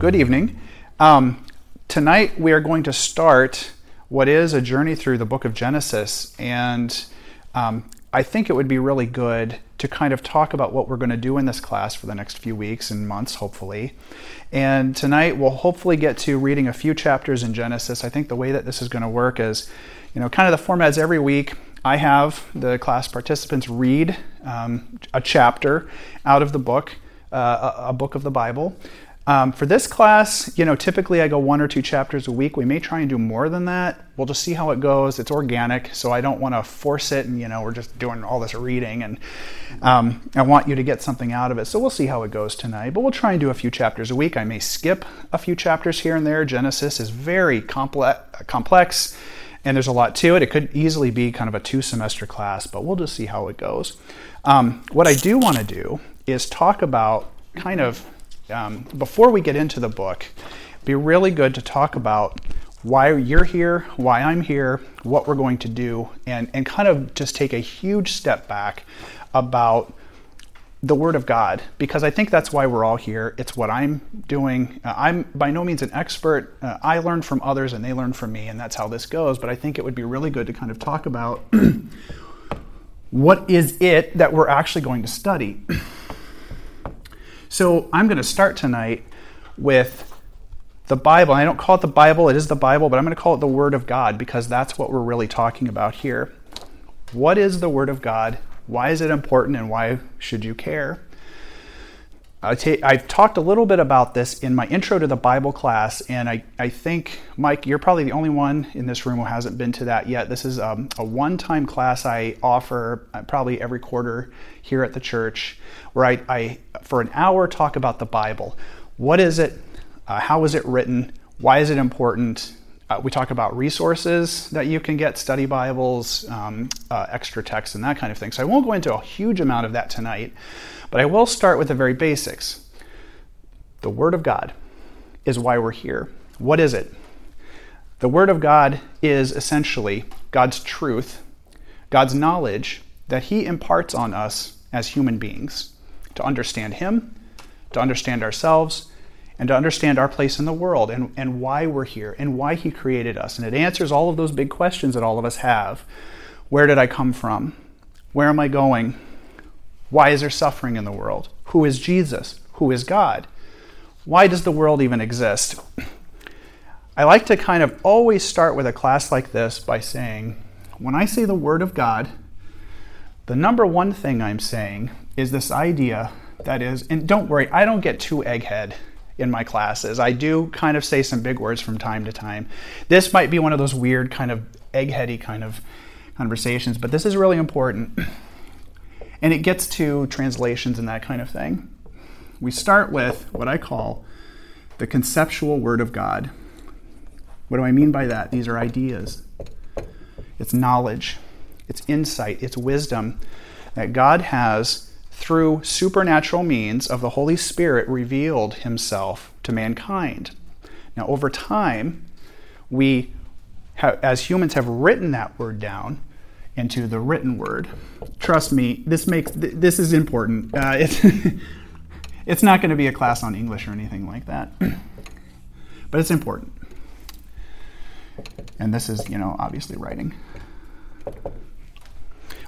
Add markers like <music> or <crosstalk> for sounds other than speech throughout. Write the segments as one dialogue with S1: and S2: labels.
S1: Good evening. Um, tonight we are going to start what is a journey through the book of Genesis, and um, I think it would be really good to kind of talk about what we're going to do in this class for the next few weeks and months, hopefully. And tonight we'll hopefully get to reading a few chapters in Genesis. I think the way that this is going to work is, you know, kind of the format is every week. I have the class participants read um, a chapter out of the book, uh, a, a book of the Bible. Um, for this class, you know, typically I go one or two chapters a week. We may try and do more than that. We'll just see how it goes. It's organic, so I don't want to force it, and you know, we're just doing all this reading, and um, I want you to get something out of it. So we'll see how it goes tonight. But we'll try and do a few chapters a week. I may skip a few chapters here and there. Genesis is very complex, complex, and there's a lot to it. It could easily be kind of a two-semester class, but we'll just see how it goes. Um, what I do want to do is talk about kind of um, before we get into the book, be really good to talk about why you're here, why I'm here, what we're going to do, and, and kind of just take a huge step back about the Word of God, because I think that's why we're all here. It's what I'm doing. Uh, I'm by no means an expert. Uh, I learn from others and they learn from me, and that's how this goes. But I think it would be really good to kind of talk about <clears throat> what is it that we're actually going to study. <clears throat> So I'm going to start tonight with the Bible. I don't call it the Bible, it is the Bible, but I'm going to call it the Word of God because that's what we're really talking about here. What is the Word of God? Why is it important and why should you care? I've talked a little bit about this in my intro to the Bible class, and I, I think, Mike, you're probably the only one in this room who hasn't been to that yet. This is um, a one time class I offer uh, probably every quarter here at the church, where I, I for an hour, talk about the Bible. What is it? Uh, how is it written? Why is it important? Uh, we talk about resources that you can get, study Bibles, um, uh, extra texts, and that kind of thing. So I won't go into a huge amount of that tonight. But I will start with the very basics. The Word of God is why we're here. What is it? The Word of God is essentially God's truth, God's knowledge that He imparts on us as human beings to understand Him, to understand ourselves, and to understand our place in the world and, and why we're here and why He created us. And it answers all of those big questions that all of us have. Where did I come from? Where am I going? Why is there suffering in the world? Who is Jesus? Who is God? Why does the world even exist? I like to kind of always start with a class like this by saying, when I say the Word of God, the number one thing I'm saying is this idea that is, and don't worry, I don't get too egghead in my classes. I do kind of say some big words from time to time. This might be one of those weird, kind of eggheady kind of conversations, but this is really important. <clears throat> And it gets to translations and that kind of thing. We start with what I call the conceptual Word of God. What do I mean by that? These are ideas, it's knowledge, it's insight, it's wisdom that God has, through supernatural means of the Holy Spirit, revealed Himself to mankind. Now, over time, we, have, as humans, have written that word down into the written word. Trust me, this makes this is important. Uh, <laughs> it's it's not going to be a class on English or anything like that, but it's important. And this is, you know, obviously writing.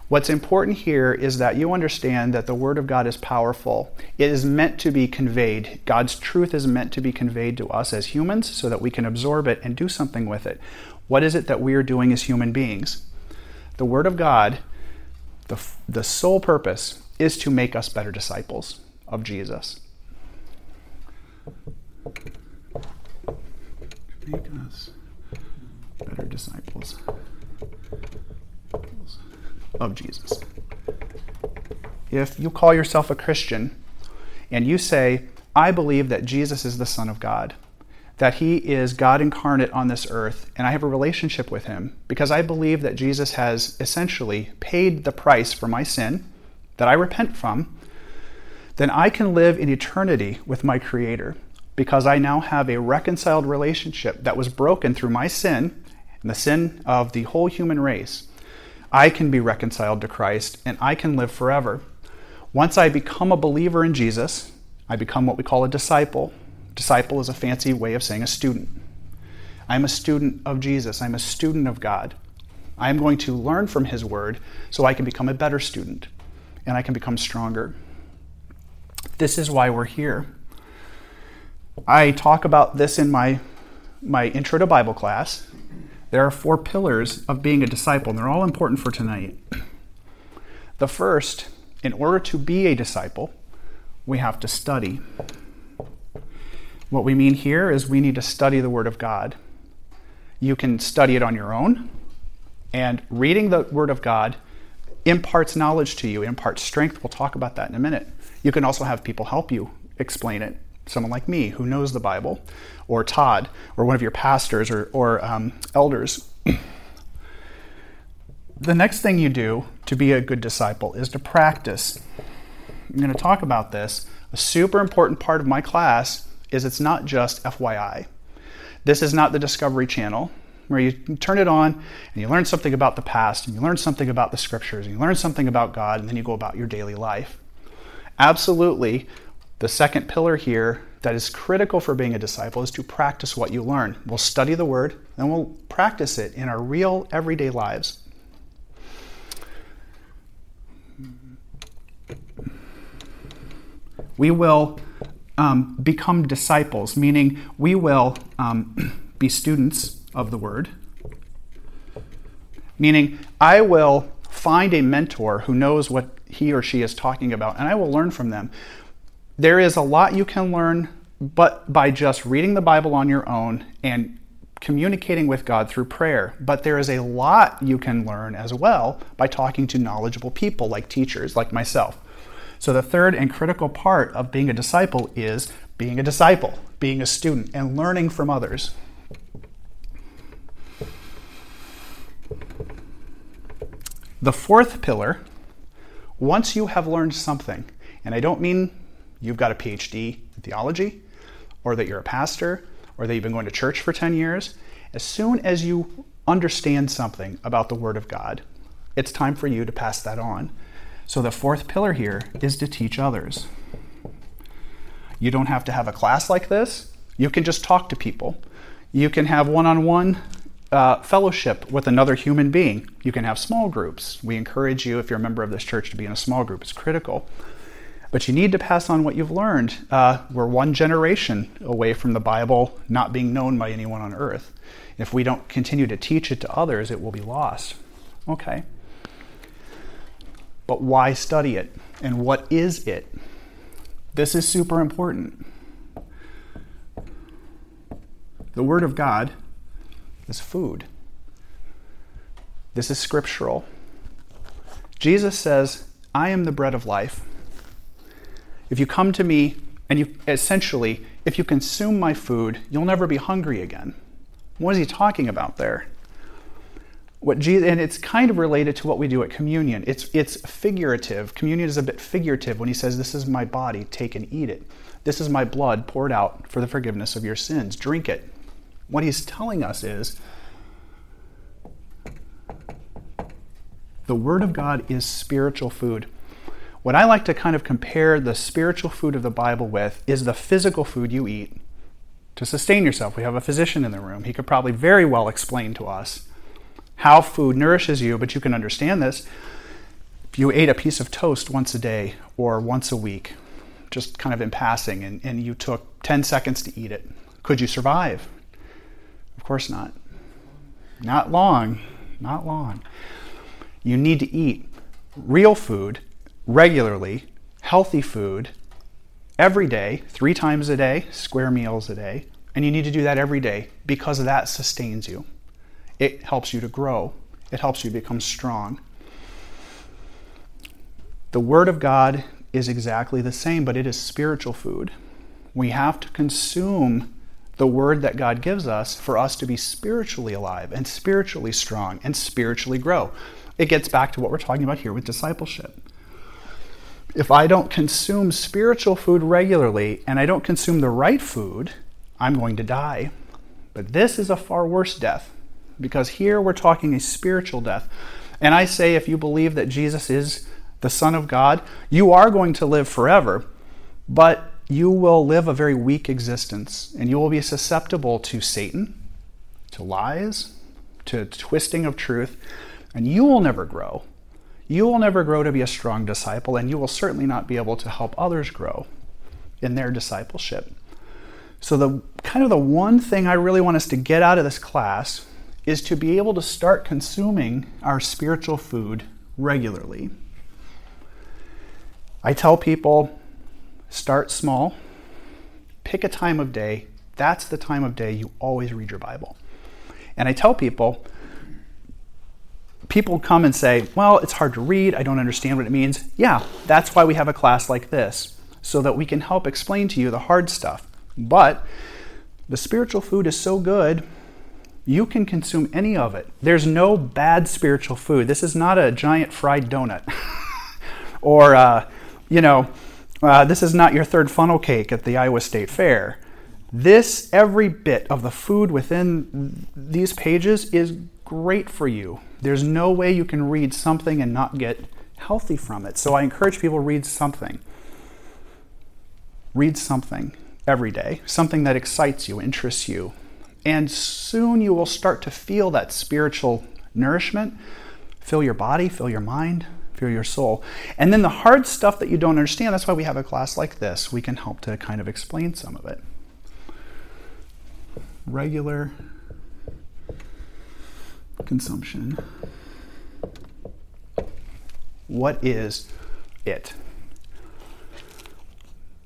S1: What's important here is that you understand that the Word of God is powerful. It is meant to be conveyed. God's truth is meant to be conveyed to us as humans so that we can absorb it and do something with it. What is it that we are doing as human beings? The Word of God, the, the sole purpose is to make us better disciples of Jesus. Make us better disciples of Jesus. If you call yourself a Christian and you say, I believe that Jesus is the Son of God, that he is God incarnate on this earth, and I have a relationship with him because I believe that Jesus has essentially paid the price for my sin that I repent from, then I can live in eternity with my Creator because I now have a reconciled relationship that was broken through my sin and the sin of the whole human race. I can be reconciled to Christ and I can live forever. Once I become a believer in Jesus, I become what we call a disciple Disciple is a fancy way of saying a student. I'm a student of Jesus. I'm a student of God. I'm going to learn from His Word so I can become a better student and I can become stronger. This is why we're here. I talk about this in my, my intro to Bible class. There are four pillars of being a disciple, and they're all important for tonight. The first, in order to be a disciple, we have to study. What we mean here is we need to study the Word of God. You can study it on your own, and reading the Word of God imparts knowledge to you, imparts strength. We'll talk about that in a minute. You can also have people help you explain it. Someone like me who knows the Bible, or Todd, or one of your pastors or, or um, elders. <clears throat> the next thing you do to be a good disciple is to practice. I'm going to talk about this. A super important part of my class is it's not just FYI. This is not the Discovery Channel where you turn it on and you learn something about the past and you learn something about the scriptures and you learn something about God and then you go about your daily life. Absolutely, the second pillar here that is critical for being a disciple is to practice what you learn. We'll study the word and we'll practice it in our real everyday lives. We will um, become disciples, meaning we will um, <clears throat> be students of the word. Meaning, I will find a mentor who knows what he or she is talking about, and I will learn from them. There is a lot you can learn, but by just reading the Bible on your own and communicating with God through prayer. But there is a lot you can learn as well by talking to knowledgeable people like teachers, like myself. So, the third and critical part of being a disciple is being a disciple, being a student, and learning from others. The fourth pillar, once you have learned something, and I don't mean you've got a PhD in theology, or that you're a pastor, or that you've been going to church for 10 years, as soon as you understand something about the Word of God, it's time for you to pass that on. So the fourth pillar here is to teach others. You don't have to have a class like this. You can just talk to people. You can have one on one fellowship with another human being. You can have small groups. We encourage you, if you're a member of this church, to be in a small group. It's critical. But you need to pass on what you've learned. Uh, we're one generation away from the Bible not being known by anyone on earth. If we don't continue to teach it to others, it will be lost. Okay. But why study it? And what is it? This is super important. The Word of God is food. This is scriptural. Jesus says, I am the bread of life. If you come to me and you essentially, if you consume my food, you'll never be hungry again. What is he talking about there? What Jesus, and it's kind of related to what we do at communion. It's, it's figurative. Communion is a bit figurative when he says, This is my body, take and eat it. This is my blood poured out for the forgiveness of your sins. Drink it. What he's telling us is the Word of God is spiritual food. What I like to kind of compare the spiritual food of the Bible with is the physical food you eat to sustain yourself. We have a physician in the room. He could probably very well explain to us how food nourishes you, but you can understand this. If you ate a piece of toast once a day or once a week, just kind of in passing, and, and you took 10 seconds to eat it, could you survive? Of course not. Not long. Not long. You need to eat real food regularly, healthy food every day, three times a day, square meals a day. And you need to do that every day because that sustains you. It helps you to grow, it helps you become strong. The Word of God is exactly the same, but it is spiritual food. We have to consume the word that God gives us for us to be spiritually alive and spiritually strong and spiritually grow. It gets back to what we're talking about here with discipleship. If I don't consume spiritual food regularly and I don't consume the right food, I'm going to die. But this is a far worse death because here we're talking a spiritual death. And I say, if you believe that Jesus is the Son of God, you are going to live forever, but you will live a very weak existence and you will be susceptible to Satan, to lies, to twisting of truth, and you will never grow. You will never grow to be a strong disciple, and you will certainly not be able to help others grow in their discipleship. So, the kind of the one thing I really want us to get out of this class is to be able to start consuming our spiritual food regularly. I tell people start small, pick a time of day. That's the time of day you always read your Bible. And I tell people, people come and say, Well, it's hard to read. I don't understand what it means. Yeah, that's why we have a class like this, so that we can help explain to you the hard stuff. But the spiritual food is so good, you can consume any of it. There's no bad spiritual food. This is not a giant fried donut. <laughs> or, uh, you know, uh, this is not your third funnel cake at the Iowa State Fair. This, every bit of the food within these pages is great for you. There's no way you can read something and not get healthy from it. So I encourage people read something. Read something every day, something that excites you, interests you. And soon you will start to feel that spiritual nourishment fill your body, fill your mind, fill your soul. And then the hard stuff that you don't understand, that's why we have a class like this. We can help to kind of explain some of it. Regular consumption. What is it?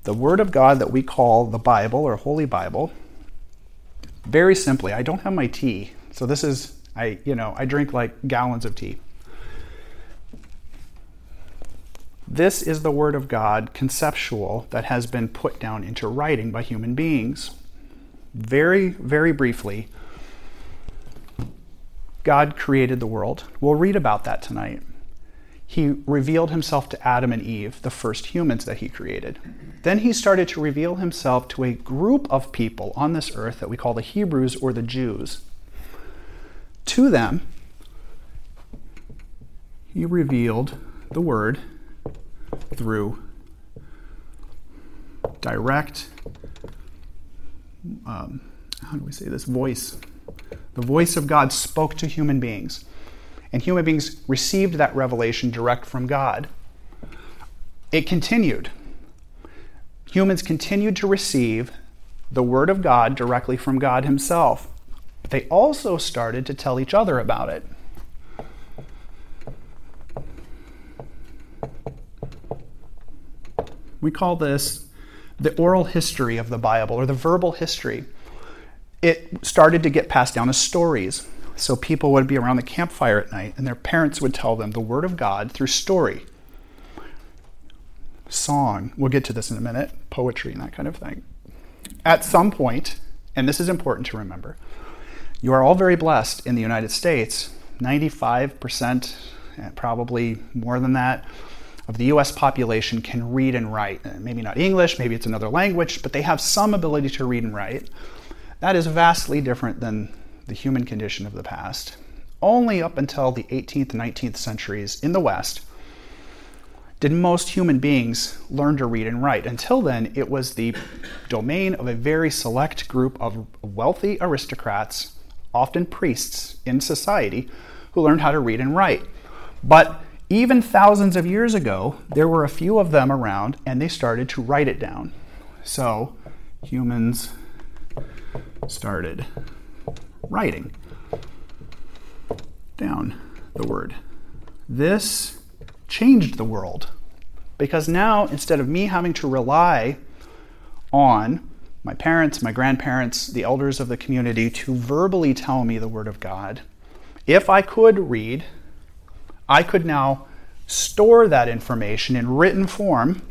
S1: the Word of God that we call the Bible or Holy Bible, very simply, I don't have my tea. So this is, I, you know, I drink like gallons of tea. This is the Word of God, conceptual, that has been put down into writing by human beings. Very, very briefly, God created the world. We'll read about that tonight he revealed himself to Adam and Eve, the first humans that he created. Then he started to reveal himself to a group of people on this earth that we call the Hebrews or the Jews. To them, he revealed the word through direct, um, how do we say this, voice. The voice of God spoke to human beings and human beings received that revelation direct from God. It continued. Humans continued to receive the Word of God directly from God Himself. But they also started to tell each other about it. We call this the oral history of the Bible or the verbal history. It started to get passed down as stories. So people would be around the campfire at night and their parents would tell them the Word of God through story, song. We'll get to this in a minute, poetry and that kind of thing. At some point, and this is important to remember, you are all very blessed in the United States. 95%, and eh, probably more than that, of the US population can read and write. Eh, maybe not English, maybe it's another language, but they have some ability to read and write. That is vastly different than the human condition of the past. Only up until the 18th and 19th centuries in the West did most human beings learn to read and write. Until then, it was the domain of a very select group of wealthy aristocrats, often priests in society, who learned how to read and write. But even thousands of years ago, there were a few of them around and they started to write it down. So humans started writing down the word. This changed the world because now instead of me having to rely on my parents, my grandparents, the elders of the community to verbally tell me the Word of God, if I could read, I could now store that information in written form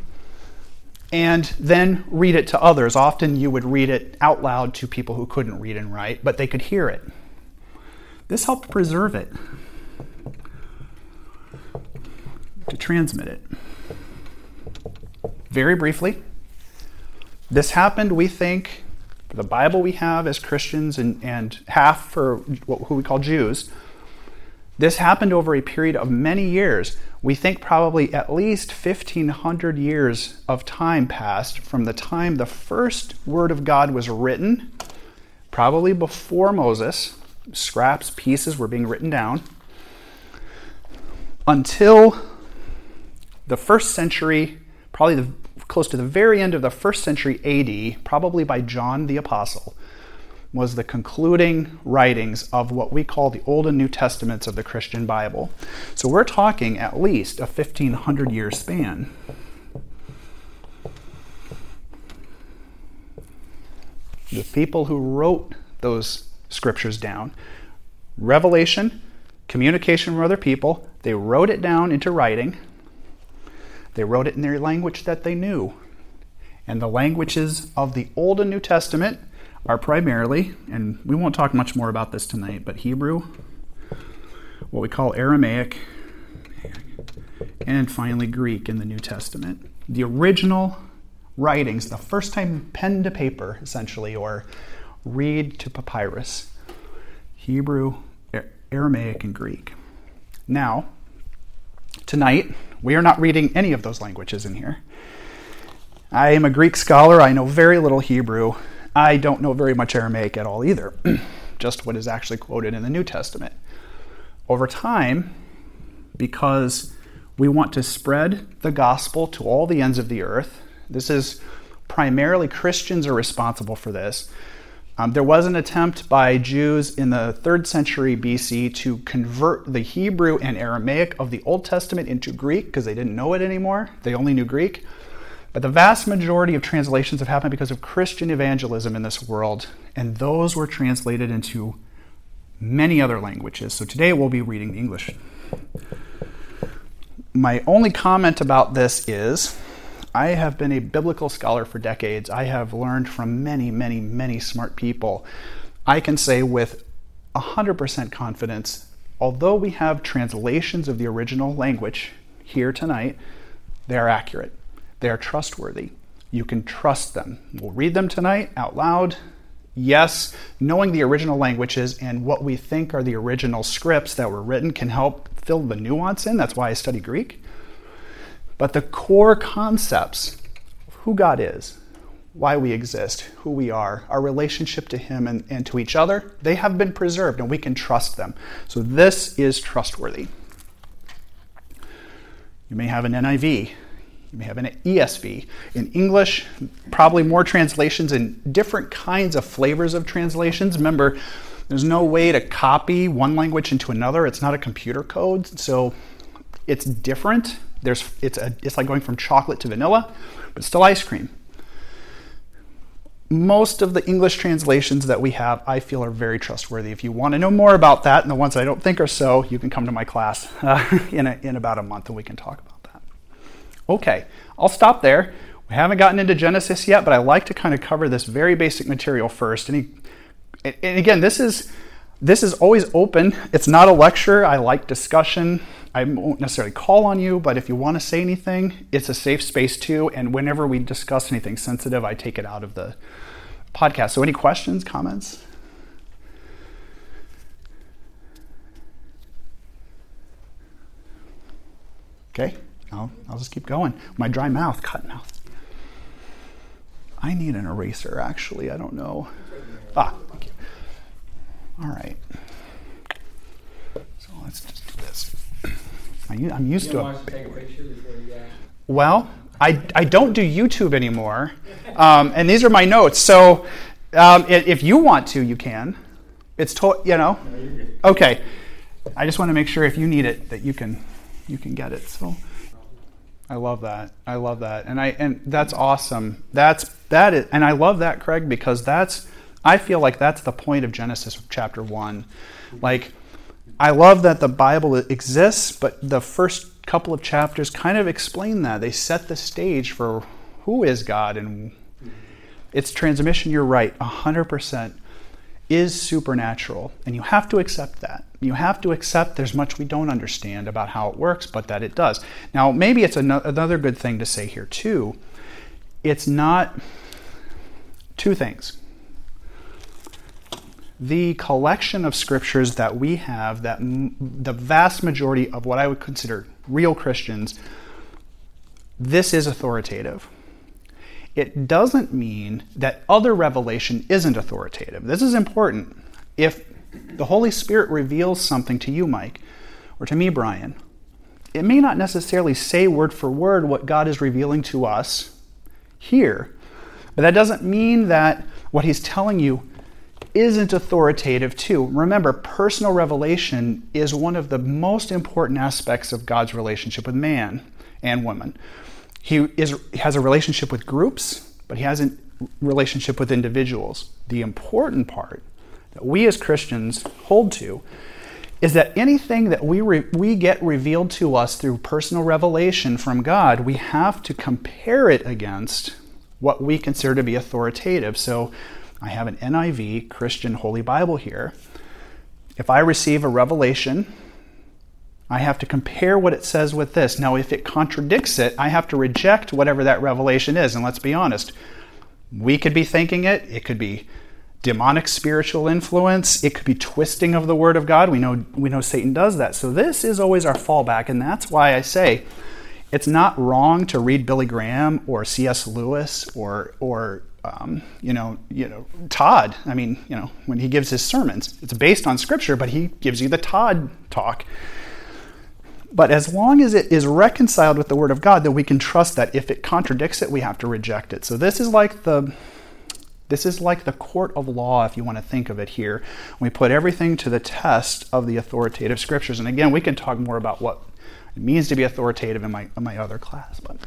S1: and then read it to others. Often you would read it out loud to people who couldn't read and write, but they could hear it. This helped preserve it, to transmit it. Very briefly, this happened, we think, the Bible we have as Christians and, and half for what, who we call Jews, This happened over a period of many years. We think probably at least 1500 years of time passed from the time the first word of God was written, probably before Moses. Scraps, pieces were being written down, until the first century, probably the, close to the very end of the first century AD, probably by John the Apostle was the concluding writings of what we call the Old and New Testaments of the Christian Bible. So we're talking at least a 1500 year span. The people who wrote those scriptures down, revelation, communication with other people, they wrote it down into writing. They wrote it in their language that they knew. And the languages of the Old and New Testament are primarily, and we won't talk much more about this tonight, but Hebrew, what we call Aramaic, and finally Greek in the New Testament. The original writings, the first time pen to paper, essentially, or reed to papyrus, Hebrew, Aramaic, and Greek. Now, tonight, we are not reading any of those languages in here. I am a Greek scholar. I know very little Hebrew. I don't know very much Aramaic at all either, <clears throat> just what is actually quoted in the New Testament. Over time, because we want to spread the gospel to all the ends of the earth, this is primarily Christians are responsible for this. Um, there was an attempt by Jews in the third century BC to convert the Hebrew and Aramaic of the Old Testament into Greek because they didn't know it anymore. They only knew Greek. But the vast majority of translations have happened because of Christian evangelism in this world, and those were translated into many other languages. So today we'll be reading the English. My only comment about this is I have been a biblical scholar for decades. I have learned from many, many, many smart people. I can say with 100% confidence, although we have translations of the original language here tonight, they are accurate. They are trustworthy. You can trust them. We'll read them tonight out loud. Yes, knowing the original languages and what we think are the original scripts that were written can help fill the nuance in. That's why I study Greek. But the core concepts of who God is, why we exist, who we are, our relationship to Him and, and to each other, they have been preserved and we can trust them. So this is trustworthy. You may have an NIV you may have an ESV. In English, probably more translations and different kinds of flavors of translations. Remember, there's no way to copy one language into another. It's not a computer code, so it's different. There's, it's, a, it's like going from chocolate to vanilla, but still ice cream. Most of the English translations that we have, I feel, are very trustworthy. If you want to know more about that and the ones I don't think are so, you can come to my class <laughs> uh, in, a, in about a month and we can talk about Okay, I'll stop there. We haven't gotten into Genesis yet, but I like to kind of cover this very basic material first. And, he, and again, this is this is always open. It's not a lecture. I like discussion. I won't necessarily call on you, but if you want to say anything, it's a safe space too. And whenever we discuss anything sensitive, I take it out of the podcast. So, any questions, comments? Okay. I'll, I'll just keep going. My dry mouth, cut mouth. I need an eraser, actually. I don't know. Ah, thank you. All right. So let's just do this. I'm used to it. Well, I, I don't do YouTube anymore. Um, and these are my notes. So um, if you want to, you can. It's to, you know. Okay. I just want to make sure if you need it that you can you can get it. So I love that. I love that. And I and that's awesome. That's that is and I love that Craig because that's I feel like that's the point of Genesis chapter 1. Like I love that the Bible exists, but the first couple of chapters kind of explain that. They set the stage for who is God and its transmission, you're right, 100% is supernatural. And you have to accept that. You have to accept there's much we don't understand about how it works, but that it does. Now, maybe it's another good thing to say here, too. It's not two things. the collection of scriptures that we have, that m- the vast majority of what I would consider real Christians, this is authoritative. It doesn't mean that other revelation isn't authoritative. This is important. If the Holy Spirit reveals something to you, Mike, or to me, Brian, it may not necessarily say word for word what God is revealing to us here, but that doesn't mean that what He's telling you isn't authoritative too. Remember, personal revelation is one of the most important aspects of God's relationship with man and woman. He is, has a relationship with groups, but he has a relationship with individuals. The important part that we as Christians hold to is that anything that we, re- we get revealed to us through personal revelation from God, we have to compare it against what we consider to be authoritative. So I have an NIV Christian Holy Bible here. If I receive a revelation, I have to compare what it says with this. Now, if it contradicts it, I have to reject whatever that revelation is. And let's be honest, we could be thinking it, it could be demonic spiritual influence, it could be twisting of the word of God. We know we know Satan does that. So this is always our fallback, and that's why I say it's not wrong to read Billy Graham or C.S. Lewis or or um, you know, you know, Todd. I mean, you know, when he gives his sermons, it's based on Scripture, but he gives you the Todd talk. But as long as it is reconciled with the Word of God, then we can trust that if it contradicts it, we have to reject it. So this is like the this is like the court of law, if you want to think of it here. We put everything to the test of the authoritative scriptures. And again, we can talk more about what it means to be authoritative in my, in my other class. But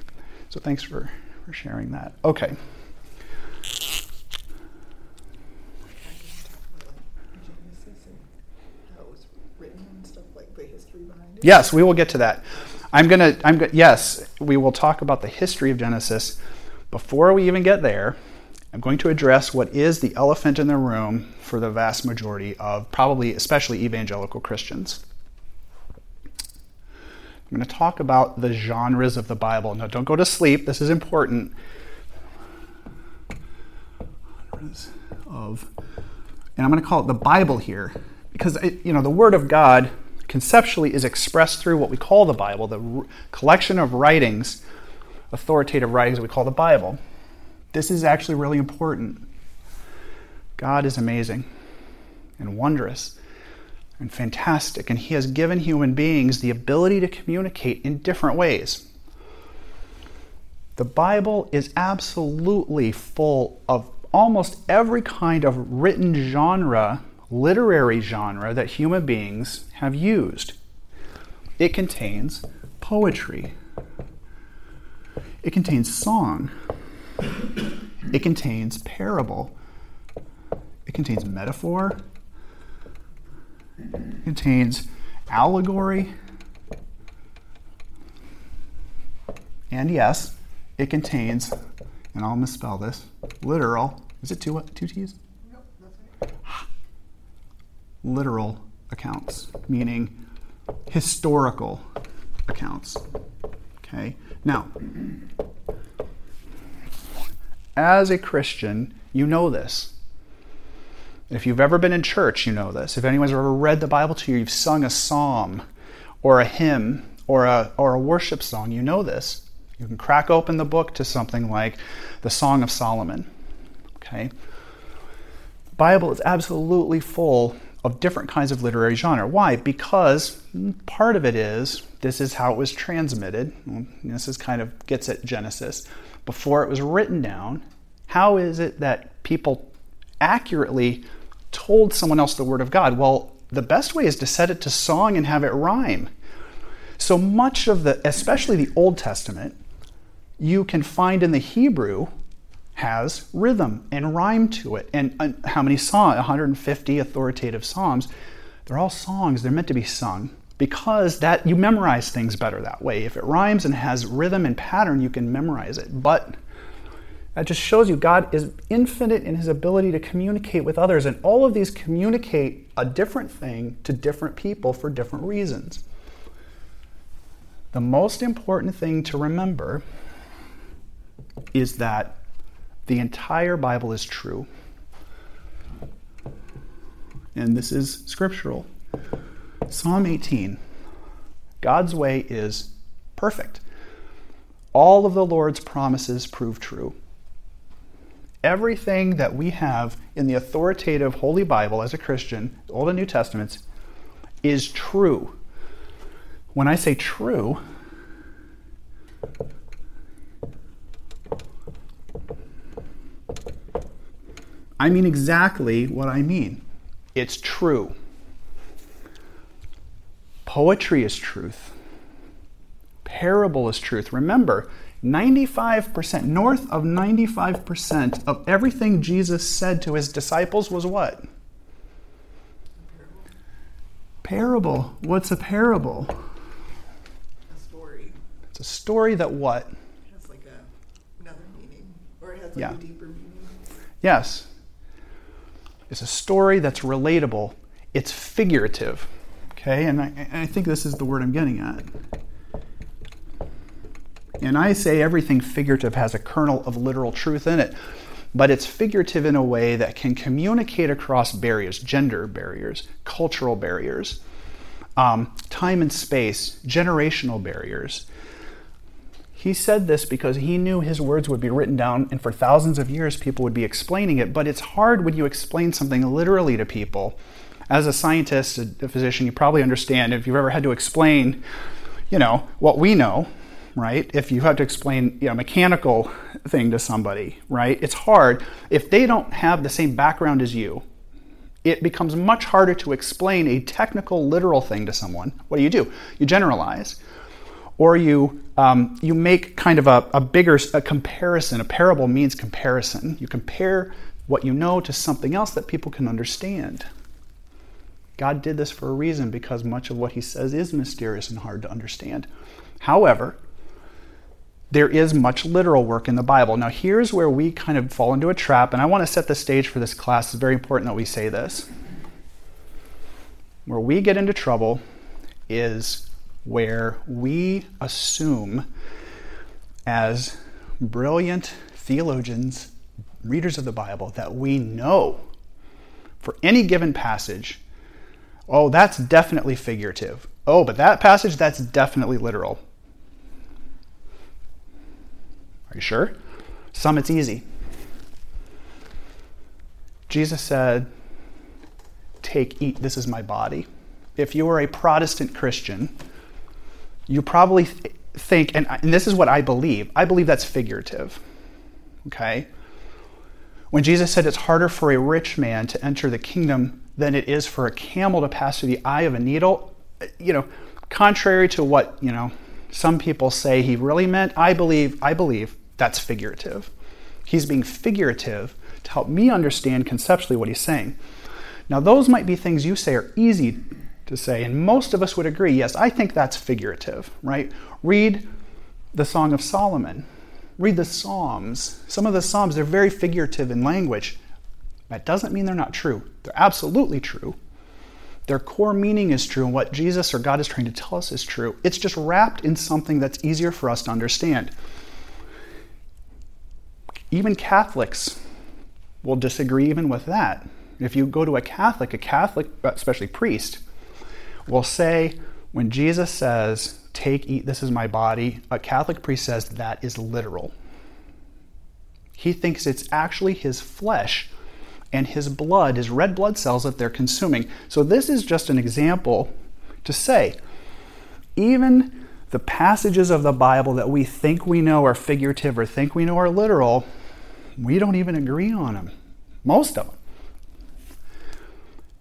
S1: so thanks for, for sharing that. Okay. Yes, we will get to that. I'm gonna. I'm yes, we will talk about the history of Genesis. Before we even get there, I'm going to address what is the elephant in the room for the vast majority of probably, especially evangelical Christians. I'm going to talk about the genres of the Bible. Now, don't go to sleep. This is important. Of, and I'm going to call it the Bible here because it, you know the Word of God conceptually is expressed through what we call the Bible, the r- collection of writings, authoritative writings that we call the Bible. This is actually really important. God is amazing and wondrous and fantastic, and He has given human beings the ability to communicate in different ways. The Bible is absolutely full of almost every kind of written genre literary genre that human beings have used. It contains poetry, it contains song, it contains parable, it contains metaphor, it contains allegory, and yes, it contains, and I'll misspell this, literal. Is it two, two T's? Literal accounts, meaning historical accounts. Okay? Now, as a Christian, you know this. If you've ever been in church, you know this. If anyone's ever read the Bible to you, you've sung a psalm or a hymn or a, or a worship song, you know this. You can crack open the book to something like the Song of Solomon. Okay? The Bible is absolutely full of different kinds of literary genre. Why? Because part of it is this is how it was transmitted. This is kind of gets at Genesis. Before it was written down, how is it that people accurately told someone else the word of God? Well, the best way is to set it to song and have it rhyme. So much of the, especially the Old Testament, you can find in the Hebrew has rhythm and rhyme to it. And, how many songs? 150 authoritative psalms. They're all songs. They're meant to be sung because that you memorize things better that way. If it rhymes and has rhythm and pattern, you can memorize it. But that just shows you God is infinite in his ability to communicate with others, and all of these communicate a different thing to different people for different reasons. The most important thing to remember is that the entire Bible is true. and this is scriptural. Psalm 18 God's way is perfect. All of the Lord's promises prove true. Everything that we have in the authoritative Holy Bible as a Christian, Old and New Testaments, is true. When I say true, I mean exactly what I mean. It's true. Poetry is truth. Parable is truth. Remember, 95%, north of 95% of everything Jesus said to his disciples was what? Parable. What's a parable?
S2: A story.
S1: It's a story that what?
S2: It has like a, another meaning, or it has like
S1: Yeah.
S2: a deeper meaning.
S1: Yes. It's a story that's relatable. It's figurative. Okay? And I, I think this is the word I'm getting at. And I say everything figurative has a kernel of literal truth in it, but it's figurative in a way that can communicate across barriers, gender barriers, cultural barriers, um, time and space, generational barriers. He said this because he knew his words would be written down, and for thousands of years, people would be explaining it. But it's hard when you explain something literally to people. As a scientist, a physician, you probably understand if you've ever had to explain, you know, what we know, right? If you have to explain you know, a mechanical thing to somebody, right? It's hard. If they don't have the same background as you, it becomes much harder to explain a technical, literal thing to someone. What do you do? You generalize or you um, you make kind of a, a bigger a comparison. A parable means comparison. You compare what you know to something else that people can understand. God did this for a reason because much of what He says is mysterious and hard to understand. However, there is much literal work in the Bible. Now, here's where we kind of fall into a trap, and I want to set the stage for this class. It's very important that we say this. Where we get into trouble is where we assume, as brilliant theologians, readers of the Bible, that we know for any given passage, oh, that's definitely figurative. Oh, but that passage, that's definitely literal. Are you sure? Some it's easy. Jesus said, Take, eat, this is my body. If you are a Protestant Christian, you probably th- think, and, and this is what I believe, I believe that's figurative. Okay? When Jesus said it's harder for a rich man to enter the kingdom than it is for a camel to pass through the eye of a needle, uh, you know, contrary to what, you know, some people say he really meant, I believe, I believe that's figurative. He's being figurative to help me understand conceptually what he's saying. Now, those might be things you say are easy to say, and most of us would agree, yes, I think that's figurative, right? Read the Song of Solomon, read the Psalms. Some of the Psalms, they're very figurative in language. That doesn't mean they're not true. They're absolutely true. Their core meaning is true, and what Jesus or God is trying to tell us is true. It's just wrapped in something that's easier for us to understand. Even Catholics will disagree even with that. If you go to a Catholic, a Catholic, especially priest, will say, when Jesus says, Take, eat, this is my body, a Catholic priest says that is literal. He thinks it's actually his flesh and his blood, his red blood cells that they're consuming. So, this is just an example to say, even the passages of the Bible that we think we know are figurative or think we know are literal, we don't even agree on them. Most of them.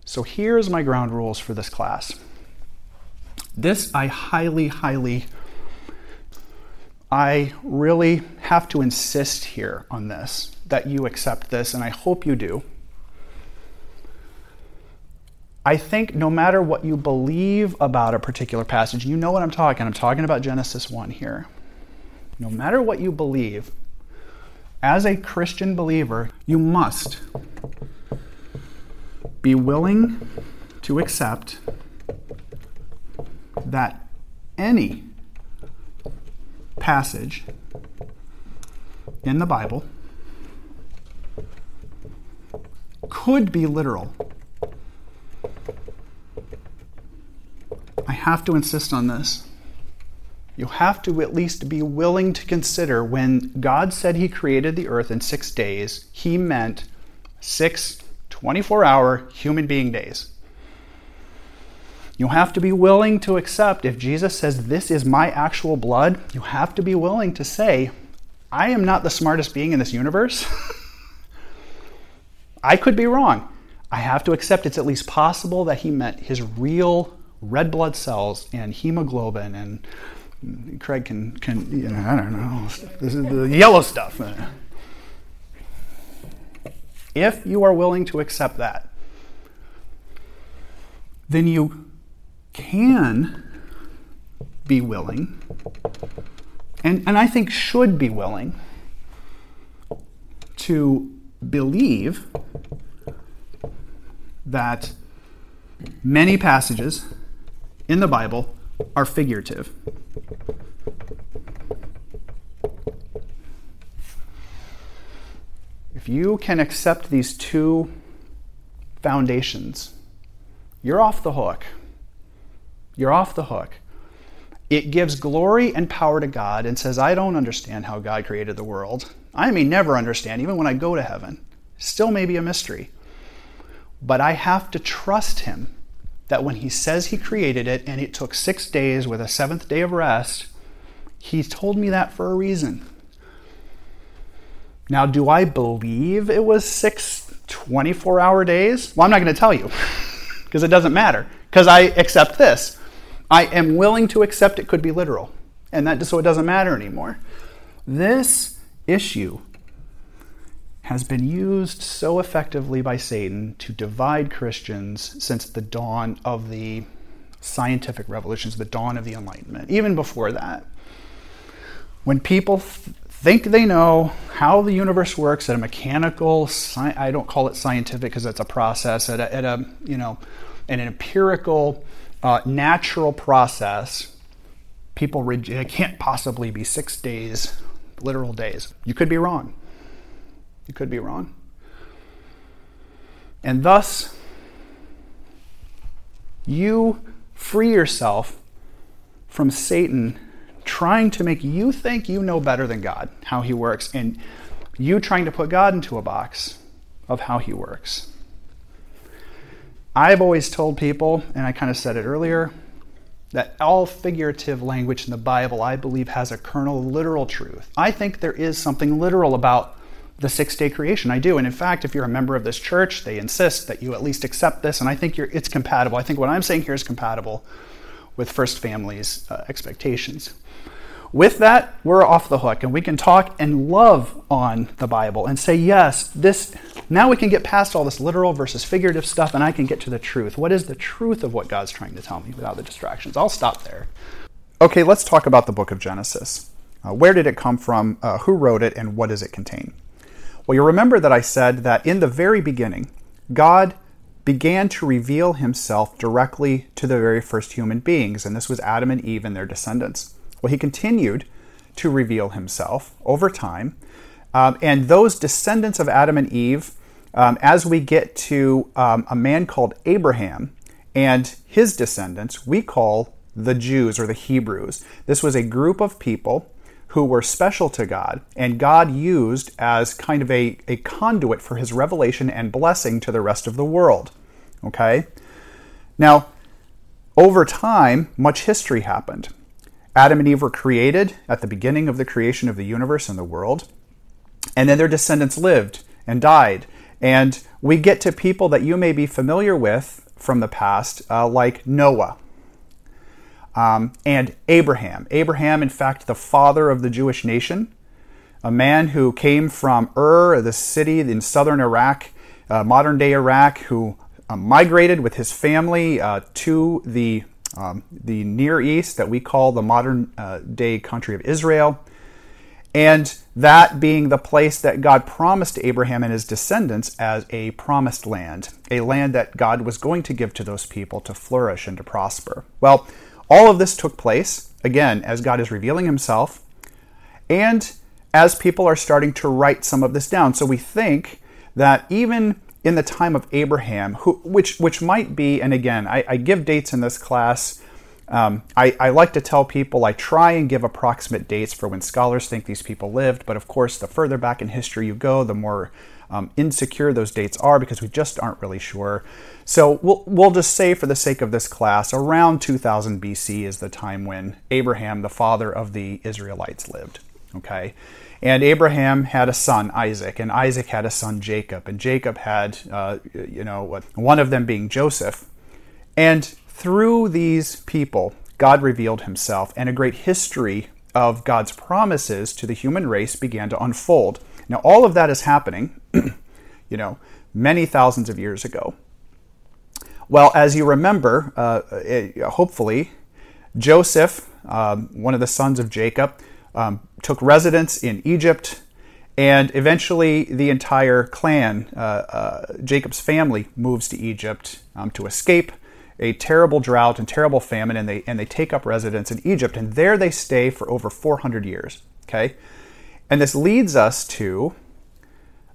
S1: So here's my ground rules for this class. This I highly, highly, I really have to insist here on this, that you accept this, and I hope you do. I think no matter what you believe about a particular passage, you know what I'm talking. I'm talking about Genesis 1 here. No matter what you believe, as a Christian believer, you must be willing to accept that any passage in the Bible could be literal. I have to insist on this. You have to at least be willing to consider when God said He created the earth in six days, He meant six 24 hour human being days. You have to be willing to accept if Jesus says, This is my actual blood, you have to be willing to say, I am not the smartest being in this universe. <laughs> I could be wrong. I have to accept it's at least possible that he meant his real red blood cells and hemoglobin and Craig can, can you know, I don't know, this is the yellow stuff. If you are willing to accept that, then you can be willing, and, and I think should be willing, to believe that many passages in the Bible are figurative. If you can accept these two foundations, you're off the hook. You're off the hook. It gives glory and power to God and says, I don't understand how God created the world. I may never understand, even when I go to heaven. Still may be a mystery. But I have to trust Him that when He says He created it and it took six days with a seventh day of rest, He told me that for a reason. Now, do I believe it was six 24 hour days? Well, I'm not going to tell you <laughs> because it doesn't matter because I accept this. I am willing to accept it could be literal, and that so it doesn't matter anymore. This issue has been used so effectively by Satan to divide Christians since the dawn of the scientific revolutions, the dawn of the Enlightenment, even before that. When people th- think they know how the universe works at a mechanical, sci- I don't call it scientific because it's a process, at a, at a you know, an empirical, uh, natural process, people, it can't possibly be six days, literal days. You could be wrong. You could be wrong. And thus, you free yourself from Satan trying to make you think you know better than God how he works, and you trying to put God into a box of how he works. I've always told people, and I kind of said it earlier, that all figurative language in the Bible, I believe, has a kernel of literal truth. I think there is something literal about the six day creation. I do. And in fact, if you're a member of this church, they insist that you at least accept this. And I think it's compatible. I think what I'm saying here is compatible with First Family's uh, expectations. With that, we're off the hook and we can talk and love on the Bible and say, yes, this, now we can get past all this literal versus figurative stuff and I can get to the truth. What is the truth of what God's trying to tell me without the distractions? I'll stop there. Okay, let's talk about the book of Genesis. Uh, where did it come from? Uh, who wrote it? And what does it contain? Well, you remember that I said that in the very beginning, God began to reveal himself directly to the very first human beings, and this was Adam and Eve and their descendants. Well, he continued to reveal himself over time, um, and those descendants of Adam and Eve, um, as we get to um, a man called Abraham and his descendants, we call the Jews or the Hebrews. This was a group of people who were special to God, and God used as kind of a, a conduit for his revelation and blessing to the rest of the world. Okay? Now, over time, much history happened. Adam and Eve were created at the beginning of the creation of the universe and the world, and then their descendants lived and died. And we get to people that you may be familiar with from the past, uh, like Noah um, and Abraham. Abraham, in fact, the father of the Jewish nation, a man who came from Ur, the city in southern Iraq, uh, modern day Iraq, who uh, migrated with his family uh, to the, um, the Near East that we call the modern uh, day country of Israel. And that being the place that God promised Abraham and his descendants as a promised land, a land that God was going to give to those people to flourish and to prosper. Well, all of this took place, again, as God is revealing himself and as people are starting to write some of this down. So we think that even in the time of Abraham, who, which, which might be, and again, I, I give dates in this class Um, I, I, like to tell people I try and give approximate dates for when scholars think these people lived, but of course, the further back in history you go, the more um, insecure those dates are because we just aren't really sure. So we'll, we'll just say, for the sake of this class, around 2000 BC is the time when Abraham, the father of the Israelites, lived. Okay? And Abraham had a son, Isaac, and Isaac had a son, Jacob, and Jacob had, uh, you know, one of them being Joseph. And through these people, God revealed himself, and a great history of God's promises to the human race began to unfold. Now, all of that is happening, <clears throat> you know, many thousands of years ago. Well, as you remember, uh, it, hopefully, Joseph, um, one of the sons of Jacob, um, took residence in Egypt, and eventually the entire clan, uh, uh, Jacob's family, moves to Egypt um, to escape a terrible drought and terrible famine, and they and they take up residence in Egypt, and there they stay for over 400 years. Okay, and this leads us to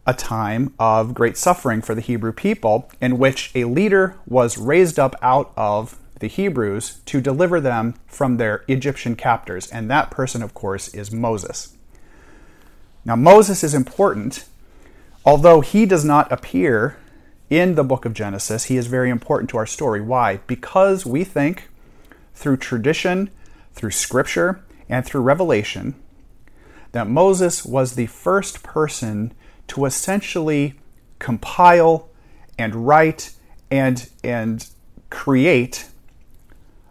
S1: a time of great suffering for the Hebrew people, in which a leader was raised up out of the Hebrews to deliver them from their Egyptian captors. And that person, of course, is Moses. Now, Moses is important. Although he does not appear in the book of Genesis, he is very important to our story. Why? Because we think through tradition, through scripture, and through revelation that Moses was the first person to essentially compile and write and, and create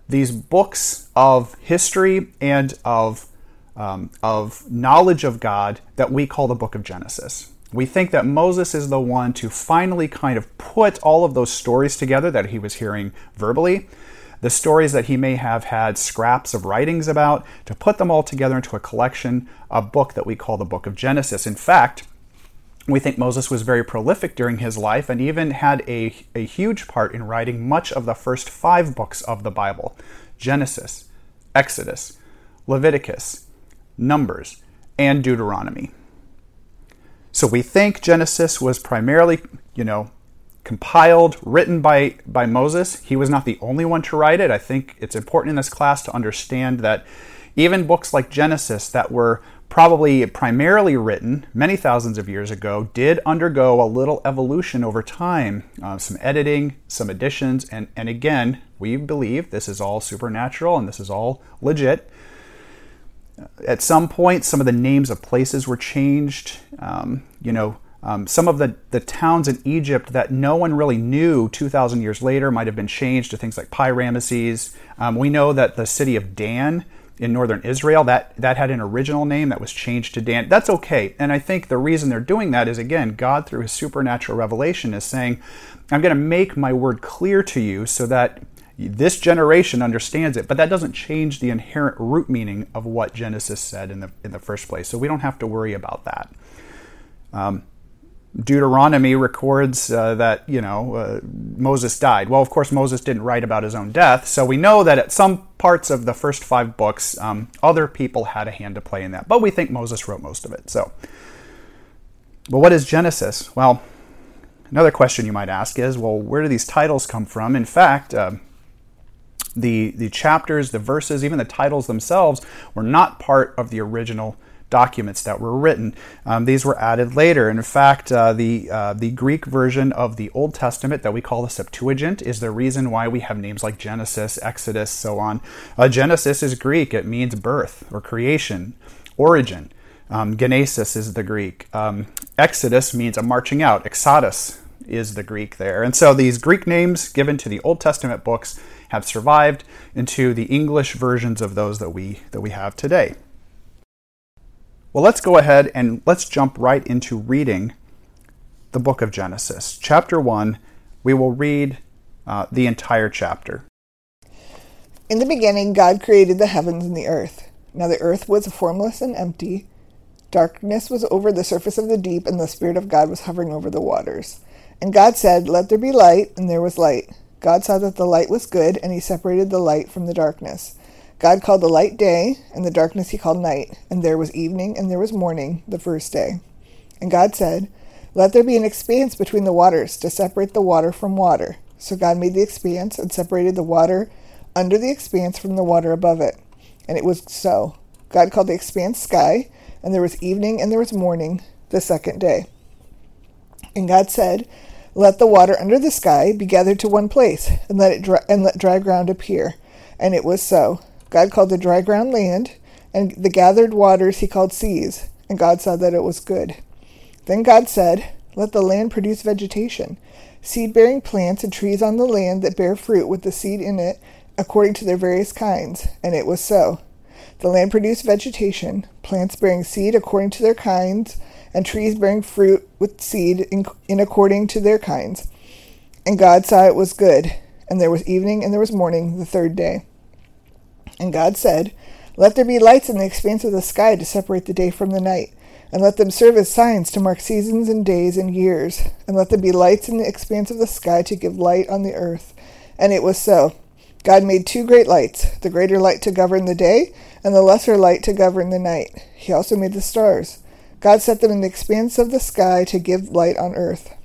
S1: these books of history and of, um, of knowledge of God that we call the book of Genesis. We think that Moses is the one to finally kind of put all of those stories together that he was hearing verbally, the stories that he may have had scraps of writings about, to put them all together into a collection, a book that we call the book of Genesis. In fact, we think Moses was very prolific during his life and even had a, a huge part in writing much of the first five books of the Bible Genesis, Exodus, Leviticus, Numbers, and Deuteronomy. So we think Genesis was primarily, you know, compiled, written by, by Moses. He was not the only one to write it. I think it's important in this class to understand that even books like Genesis that were probably primarily written many thousands of years ago, did undergo a little evolution over time, uh, some editing, some additions, and, and again, we believe this is all supernatural and this is all legit. At some point, some of the names of places were changed. Um, you know, um, some of the, the towns in Egypt that no one really knew 2,000 years later might have been changed to things like Pi Ramesses. Um, we know that the city of Dan in northern Israel. That that had an original name that was changed to Dan. That's okay. And I think the reason they're doing that is again, God through his supernatural revelation is saying, I'm going to make my word clear to you so that this generation understands it, but that doesn't change the inherent root meaning of what Genesis said in the in the first place. So we don't have to worry about that. Um, Deuteronomy records uh, that you know uh, Moses died. Well, of course, Moses didn't write about his own death, so we know that at some parts of the first five books, um, other people had a hand to play in that. But we think Moses wrote most of it. So, but what is Genesis? Well, another question you might ask is, well, where do these titles come from? In fact. Uh, the, the chapters, the verses, even the titles themselves were not part of the original documents that were written. Um, these were added later. In fact, uh, the, uh, the Greek version of the Old Testament that we call the Septuagint is the reason why we have names like Genesis, Exodus, so on. Uh, Genesis is Greek, it means birth or creation, origin. Um, Genesis is the Greek. Um, Exodus means a marching out. Exodus is the Greek there. And so these Greek names given to the Old Testament books have survived into the English versions of those that we that we have today. Well, let's go ahead and let's jump right into reading the book of Genesis. Chapter 1, we will read uh, the entire chapter.
S3: In the beginning, God created the heavens and the earth. Now the earth was formless and empty. Darkness was over the surface of the deep, and the Spirit of God was hovering over the waters. And God said, Let there be light, and there was light. God saw that the light was good, and he separated the light from the darkness. God called the light day, and the darkness he called night. And there was evening, and there was morning, the first day. And God said, Let there be an expanse between the waters, to separate the water from water. So God made the expanse, and separated the water under the expanse from the water above it. And it was so. God called the expanse sky, and there was evening and there was morning the second day. And God said, Let the water under the sky be gathered to one place, and let it dry, and let dry ground appear. And it was so. God called the dry ground land, and the gathered waters he called seas. And God saw that it was good. Then God said, Let the land produce vegetation, seed bearing plants and trees on the land that bear fruit with the seed in it, according to their various kinds. And it was so. The land produced vegetation, plants bearing seed according to their kinds, and trees bearing fruit with seed in, in according to their kinds. And God saw it was good. And there was evening and there was morning the third day. And God said, Let there be lights in the expanse of the sky to separate the day from the night, and let them serve as signs to mark seasons and days and years, and let there be lights in the expanse of the sky to give light on the earth. And it was so. God made two great lights, the greater light to govern the day, and the lesser light to govern the night. He also made the stars. God set them in the expanse of the sky to give light on earth,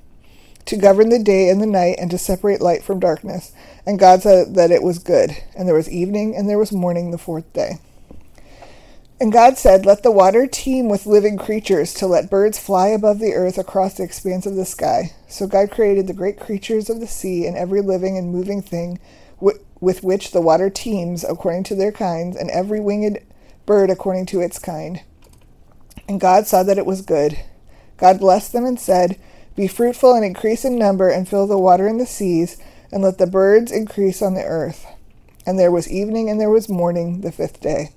S3: to govern the day and the night, and to separate light from darkness. And God said that it was good. And there was evening, and there was morning the fourth day. And God said, Let the water teem with living creatures, to let birds fly above the earth across the expanse of the sky. So God created the great creatures of the sea and every living and moving thing with which the water teems according to their kinds, and every winged bird according to its kind. And God saw that it was good. God blessed them and said, Be fruitful and increase in number, and fill the water in the seas, and let the birds increase on the earth. And there was evening and there was morning the fifth day.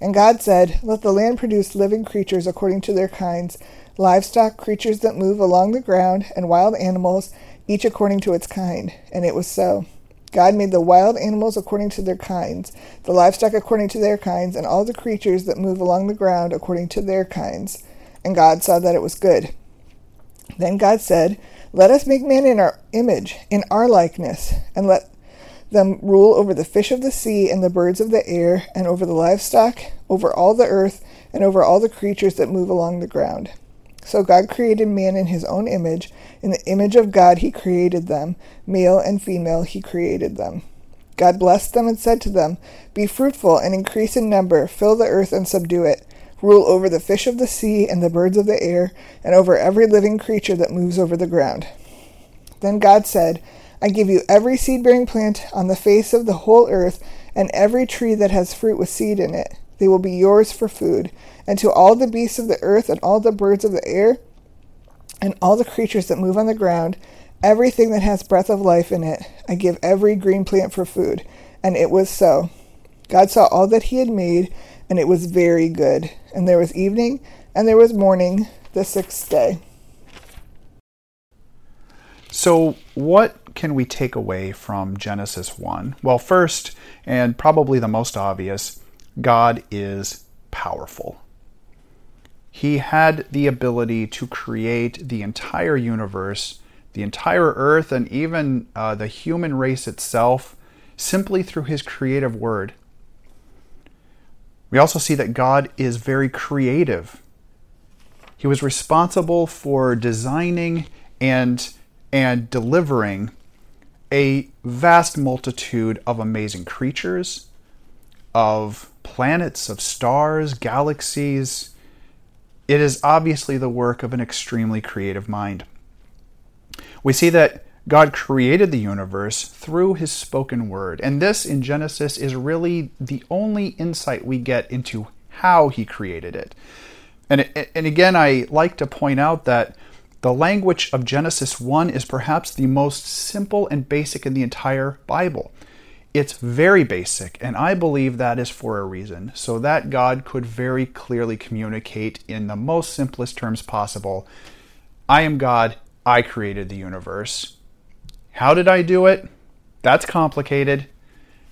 S3: And God said, Let the land produce living creatures according to their kinds, livestock, creatures that move along the ground, and wild animals, each according to its kind. And it was so. God made the wild animals according to their kinds, the livestock according to their kinds, and all the creatures that move along the ground according to their kinds. And God saw that it was good. Then God said, Let us make man in our image, in our likeness, and let them rule over the fish of the sea and the birds of the air, and over the livestock, over all the earth, and over all the creatures that move along the ground. So God created man in his own image. In the image of God he created them. Male and female he created them. God blessed them and said to them, Be fruitful and increase in number, fill the earth and subdue it. Rule over the fish of the sea and the birds of the air, and over every living creature that moves over the ground. Then God said, I give you every seed bearing plant on the face of the whole earth, and every tree that has fruit with seed in it. They will be yours for food and to all the beasts of the earth, and all the birds of the air, and all the creatures that move on the ground, everything that has breath of life in it, I give every green plant for food. And it was so. God saw all that he had made, and it was very good. And there was evening, and there was morning, the sixth day.
S1: So, what can we take away from Genesis 1? Well, first, and probably the most obvious, God is powerful. He had the ability to create the entire universe, the entire earth, and even uh, the human race itself simply through his creative word. We also see that God is very creative. He was responsible for designing and, and delivering a vast multitude of amazing creatures, of planets, of stars, galaxies, it is obviously the work of an extremely creative mind. We see that God created the universe through his spoken word, and this in Genesis is really the only insight we get into how he created it. And, and again, I like to point out that the language of Genesis 1 is perhaps the most simple and basic in the entire Bible. It's very basic, and I believe that is for a reason, so that God could very clearly communicate in the most simplest terms possible I am God, I created the universe. How did I do it? That's complicated.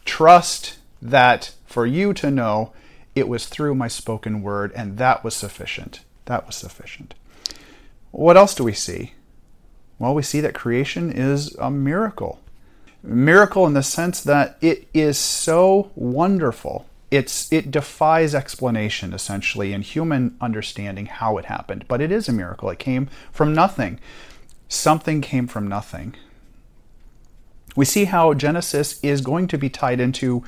S1: Trust that for you to know it was through my spoken word, and that was sufficient. That was sufficient. What else do we see? Well, we see that creation is a miracle miracle in the sense that it is so wonderful. It's, it defies explanation, essentially, in human understanding how it happened. But it is a miracle. It came from nothing. Something came from nothing. We see how Genesis is going to be tied into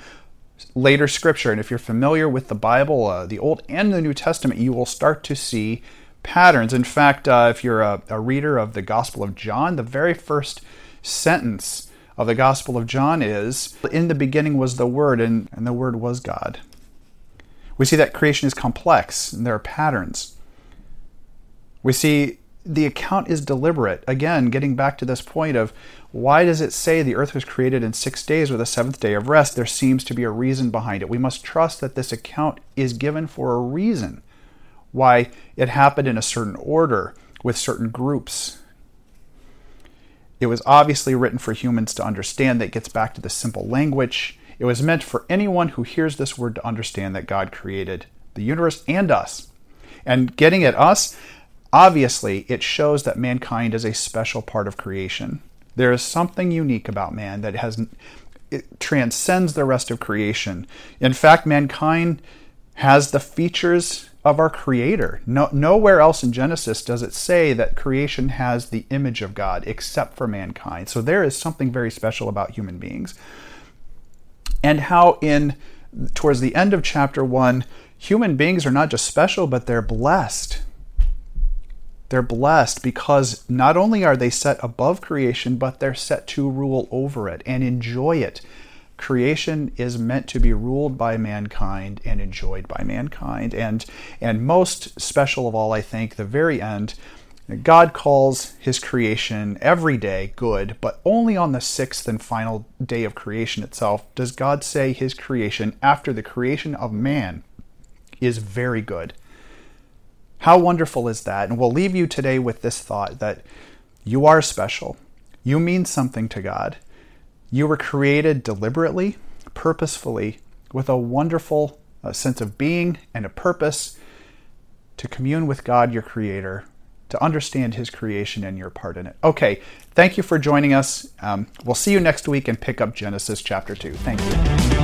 S1: later scripture. And if you're familiar with the Bible, uh, the Old and the New Testament, you will start to see patterns. In fact, uh, if you're a, a reader of the Gospel of John, the very first sentence of the Gospel of John is In the beginning was the Word, and, and the Word was God. We see that creation is complex and there are patterns. We see the account is deliberate. Again, getting back to this point of why does it say the earth was created in six days with a seventh day of rest? There seems to be a reason behind it. We must trust that this account is given for a reason. Why it happened in a certain order with certain groups. It was obviously written for humans to understand that gets back to the simple language. It was meant for anyone who hears this word to understand that God created the universe and us. And getting at us, obviously, it shows that mankind is a special part of creation. There is something unique about man that has it transcends the rest of creation. In fact, mankind has the features of our creator. No, nowhere else in Genesis does it say that creation has the image of God except for mankind. So there is something very special about human beings. And how in towards the end of chapter 1, human beings are not just special but they're blessed. They're blessed because not only are they set above creation, but they're set to rule over it and enjoy it. Creation is meant to be ruled by mankind and enjoyed by mankind. And, and most special of all, I think, the very end, God calls his creation every day good, but only on the sixth and final day of creation itself does God say his creation, after the creation of man, is very good. How wonderful is that? And we'll leave you today with this thought that you are special. You mean something to God. You were created deliberately, purposefully, with a wonderful uh, sense of being and a purpose to commune with God, your Creator, to understand His creation and your part in it. Okay, thank you for joining us. Um, we'll see you next week and pick up Genesis chapter 2. Thank you.